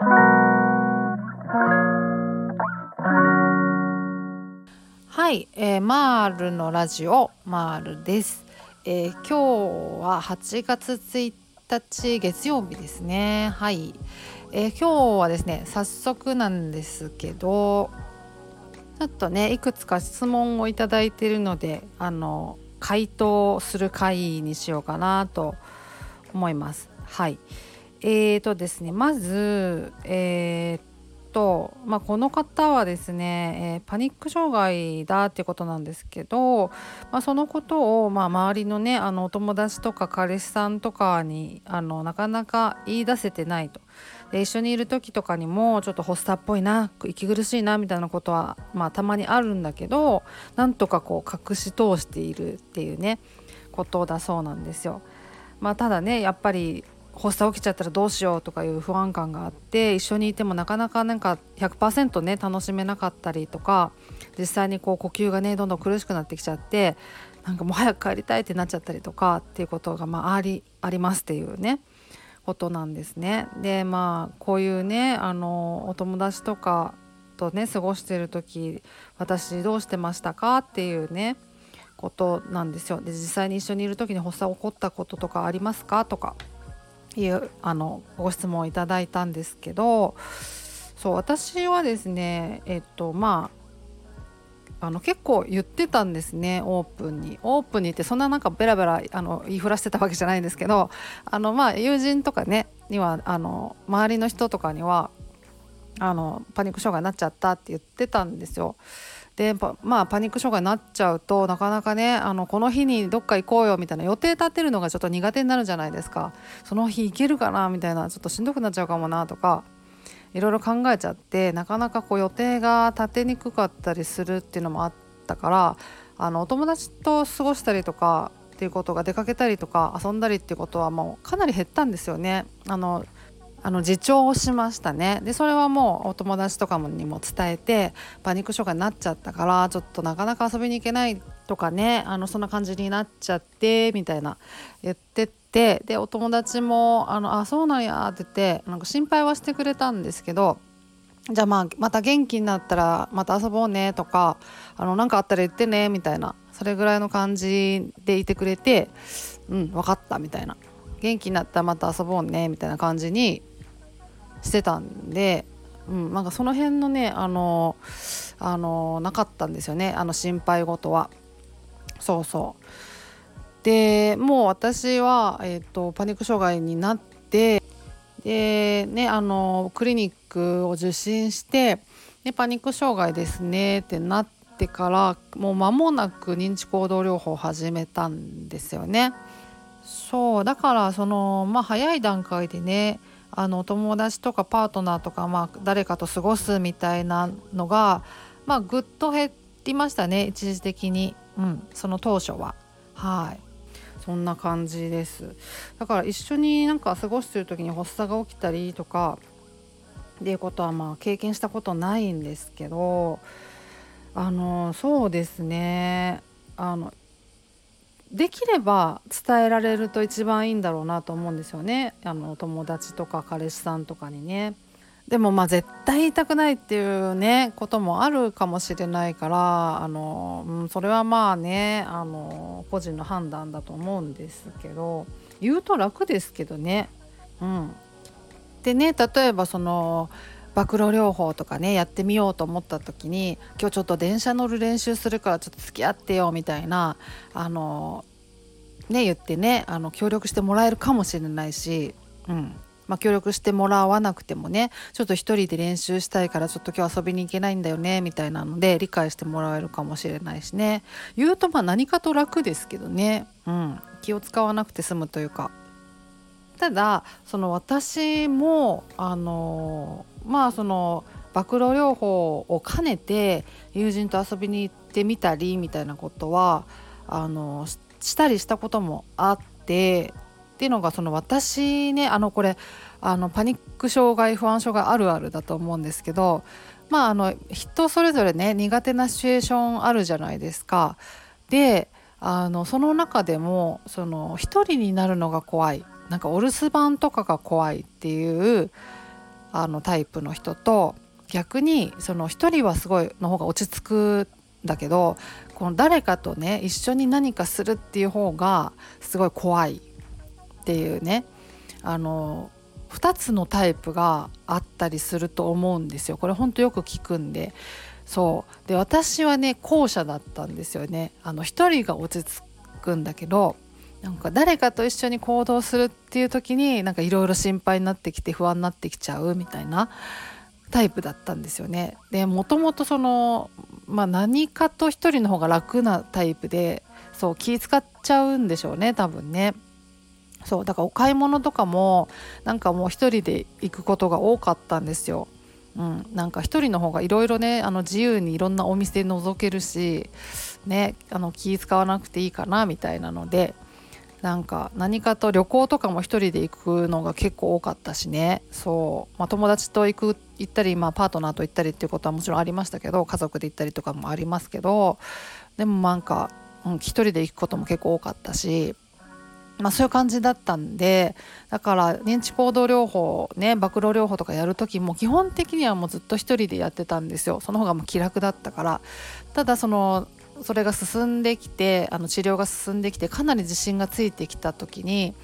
はい、えー、マールのラジオマールです、えー、今日は8月1日月曜日ですね。はい、えー、今日はですね早速なんですけどちょっとねいくつか質問をいただいているのであの回答する回にしようかなと思います。はい。えーとですねまずえー、と、まあ、この方はですね、えー、パニック障害だっていうことなんですけど、まあ、そのことを、まあ、周りのねあのお友達とか彼氏さんとかにあのなかなか言い出せてないと。で一緒にいる時とかにもちょっと発作っぽいな息苦しいなみたいなことは、まあ、たまにあるんだけどなんとかこう隠し通しているっていうねことだそうなんですよ。まあ、ただねやっぱり発作起きちゃったらどうしようとかいう不安感があって一緒にいてもなかなかなんか100%ね楽しめなかったりとか実際にこう呼吸がねどんどん苦しくなってきちゃってなんかもう早く帰りたいってなっちゃったりとかっていうことがまあありありますっていうねことなんですね。でまあこういうねあのお友達とかとね過ごしてる時私どうしてましたかっていうねことなんですよ。で実際に一緒にいる時に発作起こったこととかありますかとかいうあのご質問をいただいたんですけどそう私はですねえっとまああの結構言ってたんですねオープンにオープンにってそんななんかベラベラあの言いふらしてたわけじゃないんですけどあのまあ友人とかねにはあの周りの人とかにはあのパニック障害になっちゃったって言ってたんですよ。でまあパニック障害になっちゃうとなかなかねあのこの日にどっか行こうよみたいな予定立てるのがちょっと苦手になるじゃないですかその日行けるかなみたいなちょっとしんどくなっちゃうかもなとかいろいろ考えちゃってなかなかこう予定が立てにくかったりするっていうのもあったからあのお友達と過ごしたりとかっていうことが出かけたりとか遊んだりっていうことはもうかなり減ったんですよね。あのあの自重をしましたね。でそれはもうお友達とかにも伝えてパニック障害になっちゃったからちょっとなかなか遊びに行けないとかねあのそんな感じになっちゃってみたいな言ってってでお友達も「あのあそうなんや」って言ってなんか心配はしてくれたんですけどじゃあまあまた元気になったらまた遊ぼうねとかあの何かあったら言ってねみたいなそれぐらいの感じでいてくれてうん分かったみたいな。元気になったらまた遊ぼうねみたいな感じにしてたんで、うん、なんかその辺のねあのあのなかったんですよねあの心配事は。そうそうでもう私は、えーと、パニック障害になってでねあのクリニックを受診してでパニック障害ですねってなってからもう間もなく認知行動療法を始めたんですよね。そうだからそのまあ早い段階でねあの友達とかパートナーとか、まあ、誰かと過ごすみたいなのが、まあ、ぐっと減りましたね一時的に、うん、その当初は。はい。そんな感じです。だから一緒になんか過ごしてる時に発作が起きたりとかっていうことはまあ経験したことないんですけどあのそうですね。あのできれば伝えられると一番いいんだろうなと思うんですよねあの友達とか彼氏さんとかにね。でもまあ絶対言いたくないっていうねこともあるかもしれないからあの、うん、それはまあねあの個人の判断だと思うんですけど言うと楽ですけどね。うん、でね例えばその暴露療法とかねやってみようと思った時に今日ちょっと電車乗る練習するからちょっと付き合ってよみたいなあのね言ってねあの協力してもらえるかもしれないし、うん。まあ、協力してもらわなくてもねちょっと一人で練習したいからちょっと今日遊びに行けないんだよねみたいなので理解してもらえるかもしれないしね。言うとまあ何かと楽ですけどね、うん、気を使わなくて済むというか。ただその私もあのまあその暴露療法を兼ねて友人と遊びに行ってみたりみたいなことはあのしたりしたこともあってっていうのがその私ねあのこれあのパニック障害不安症があるあるだと思うんですけどまああの人それぞれね苦手なシチュエーションあるじゃないですか。であのその中でもその一人になるのが怖いなんかお留守番とかが怖いっていうあのタイプの人と逆にその1人はすごいの方が落ち着くんだけどこの誰かとね一緒に何かするっていう方がすごい怖いっていうねあの2つのタイプがあったりすると思うんですよ。これほんとよく聞くんで。そう。で私はね後者だったんですよね。あの1人が落ち着くんだけどなんか誰かと一緒に行動するっていう時になんかいろいろ心配になってきて不安になってきちゃうみたいなタイプだったんですよね。でもともとその、まあ、何かと一人の方が楽なタイプでそう気使っちゃうんでしょうね多分ね。そうだからお買い物とかもなんかもう一人で行くことが多かったんですよ。うん、なんか一人の方がいろいろねあの自由にいろんなお店覗けるし、ね、あの気使わなくていいかなみたいなのでなんか何かと旅行とかも一人で行くのが結構多かったしね。そう、まあ、友達と行く行ったり、まあ、パートナーと行ったりっていうことはもちろんありましたけど家族で行ったりとかもありますけどでもなんか、うん、一人で行くことも結構多かったし、まあ、そういう感じだったんでだから認知行動療法ね暴露療法とかやる時も基本的にはもうずっと一人でやってたんですよ。その方がもう気楽だったから。ただそのそれが進んできてあの治療が進んできてかなり自信がついてきた時に、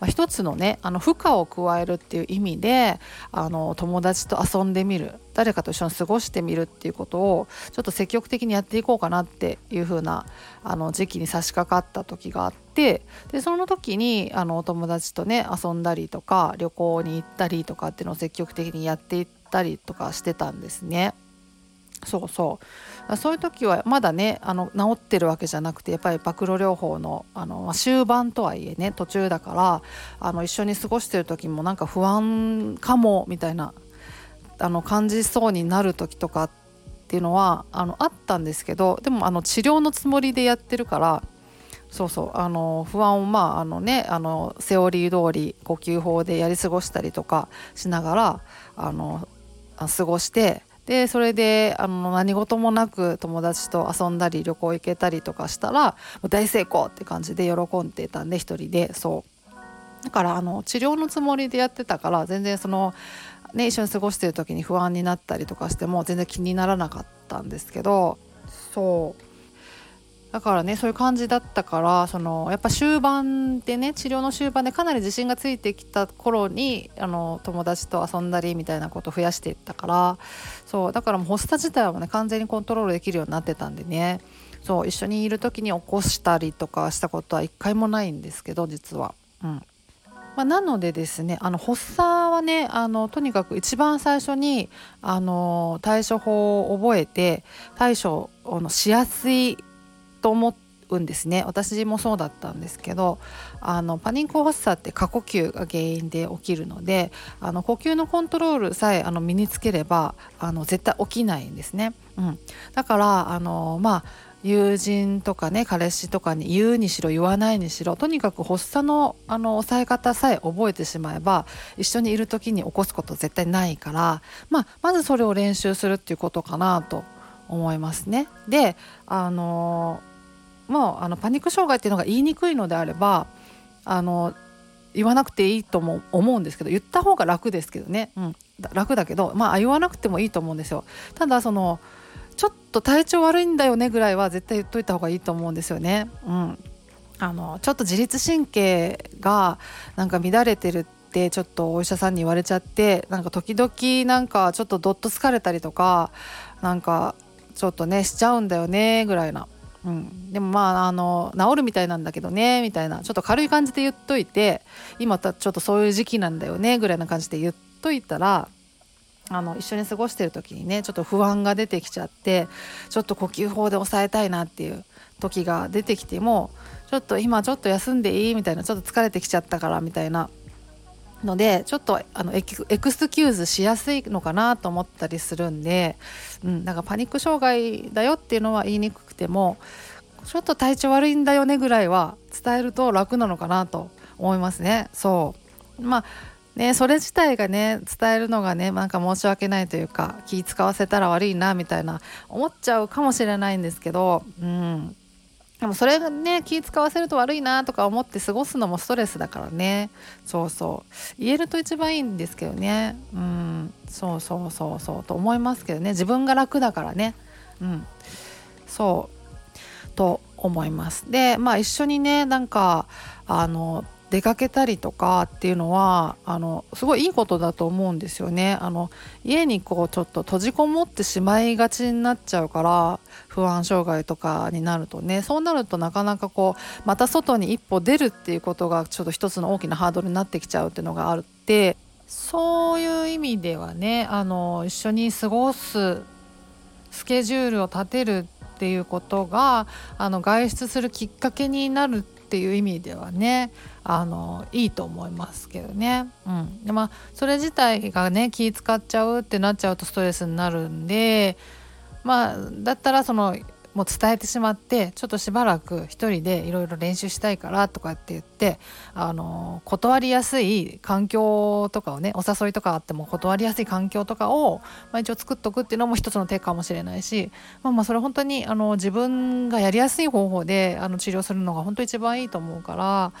まあ、一つのねあの負荷を加えるっていう意味であの友達と遊んでみる誰かと一緒に過ごしてみるっていうことをちょっと積極的にやっていこうかなっていう風なあな時期に差し掛かった時があってでその時にあのお友達とね遊んだりとか旅行に行ったりとかっていうのを積極的にやっていったりとかしてたんですね。そうそう。そういう時はまだねあの治ってるわけじゃなくてやっぱり暴露療法のあの終盤とはいえね途中だからあの一緒に過ごしてる時もなんか不安かもみたいなあの感じそうになる時とかっていうのはあのあったんですけどでもあの治療のつもりでやってるからそうそう。あの不安をまああのねあのセオリー通り呼吸法でやり過ごしたりとかしながらあの過ごしてでそれであの何事もなく友達と遊んだり旅行行けたりとかしたら大成功って感じで喜んでたんで1人で。そう。だからあの治療のつもりでやってたから全然そのね一緒に過ごしてる時に不安になったりとかしても全然気にならなかったんですけどそう。だからねそういう感じだったからそのやっぱ終盤でね治療の終盤でかなり自信がついてきた頃にあの友達と遊んだりみたいなことを増やしていったからそうだからもう発作自体はね完全にコントロールできるようになってたんでねそう一緒にいる時に起こしたりとかしたことは一回もないんですけど実は。うんまあ、なのでですねあの発作はねあのとにかく一番最初にあの対処法を覚えて対処のしやすいと思うんですね私もそうだったんですけどあのパニック発作って過呼吸が原因で起きるのであの呼吸のコントロールさえあの身につければあの絶対起きないんですね。うん、だからあのまあ友人とかね彼氏とかに言うにしろ言わないにしろとにかく発作のあの抑え方さえ覚えてしまえば一緒にいる時に起こすこと絶対ないから、まあ、まずそれを練習するっていうことかなと思いますね。であのもうあのパニック障害っていうのが言いにくいのであればあの言わなくていいとも思うんですけど言った方が楽ですけどね、うん、楽だけどまあ言わなくてもいいと思うんですよ。ただそのちょっと体調悪いんだよねぐらいは絶対言っといた方がいいと思うんですよね。うん、あのちょっと自律神経がなんか乱れてるってちょっとお医者さんに言われちゃってなんか時々なんかちょっとどっと疲れたりとかなんかちょっとねしちゃうんだよねぐらいなうん、でもまああの治るみたいなんだけどねみたいなちょっと軽い感じで言っといて今ちょっとそういう時期なんだよねぐらいな感じで言っといたらあの一緒に過ごしてる時にねちょっと不安が出てきちゃってちょっと呼吸法で抑えたいなっていう時が出てきてもちょっと今ちょっと休んでいいみたいなちょっと疲れてきちゃったからみたいなのでちょっとあのエクスキューズしやすいのかなと思ったりするんで、うん、なんかパニック障害だよっていうのは言いにくくてもちょっと体調悪いんだよねぐらいは伝えると楽なのかなと思いますね。そう。まあね、それ自体がね伝えるのがねなんか申し訳ないというか気使わせたら悪いなみたいな思っちゃうかもしれないんですけど、うん、でもそれがね気使わせると悪いなとか思って過ごすのもストレスだからね。そうそう。言えると一番いいんですけどね。うん。そうそうそうそう。と思いますけどね。自分が楽だからね。うん。そうと思います。でまあ一緒にねなんかあの出かけたりとかっていうのはあのすごいいいことだと思うんですよね。あの家にこうちょっと閉じこもってしまいがちになっちゃうから不安障害とかになるとねそうなるとなかなかこうまた外に一歩出るっていうことがちょっと一つの大きなハードルになってきちゃうっていうのがあるってそういう意味ではねあの一緒に過ごすスケジュールを立てるってっていうことがあの外出するきっかけになるっていう意味ではねあのいいと思いますけどね。うん、でまあそれ自体がね気使っちゃうってなっちゃうとストレスになるんでまあだったらそのもう伝えてしまってちょっとしばらく一人でいろいろ練習したいからとかって言ってあの断りやすい環境とかをねお誘いとかあっても断りやすい環境とかを、まあ、一応作っとくっていうのも一つの手かもしれないし、まあ、まあそれ本当にあの自分がやりやすい方法であの治療するのが本当一番いいと思うから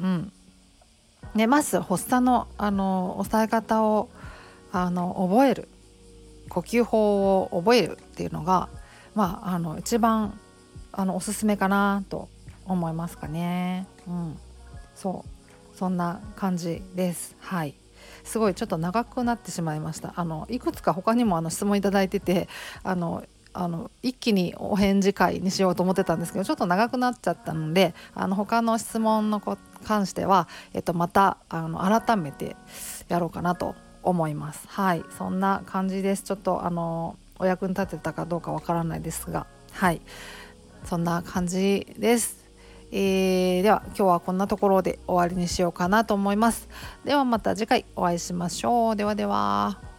うん。ねまず発作のあの抑え方をあの覚える。呼吸法を覚えるっていうのがまああの一番あのおすすめかなと思いますかね。うん、そうそんな感じです。はい。すごいちょっと長くなってしまいました。あのいくつか他にもあの質問いただいてて、あのあの一気にお返事会にしようと思ってたんですけどちょっと長くなっちゃったのであの他の質問のこ関しては、えっと、またあの改めてやろうかなと思います。はいそんな感じですちょっとあのお役に立てたかどうかわからないですがはいそんな感じです。えー、では今日はこんなところで終わりにしようかなと思います。ではまた次回お会いしましょう。ではでは。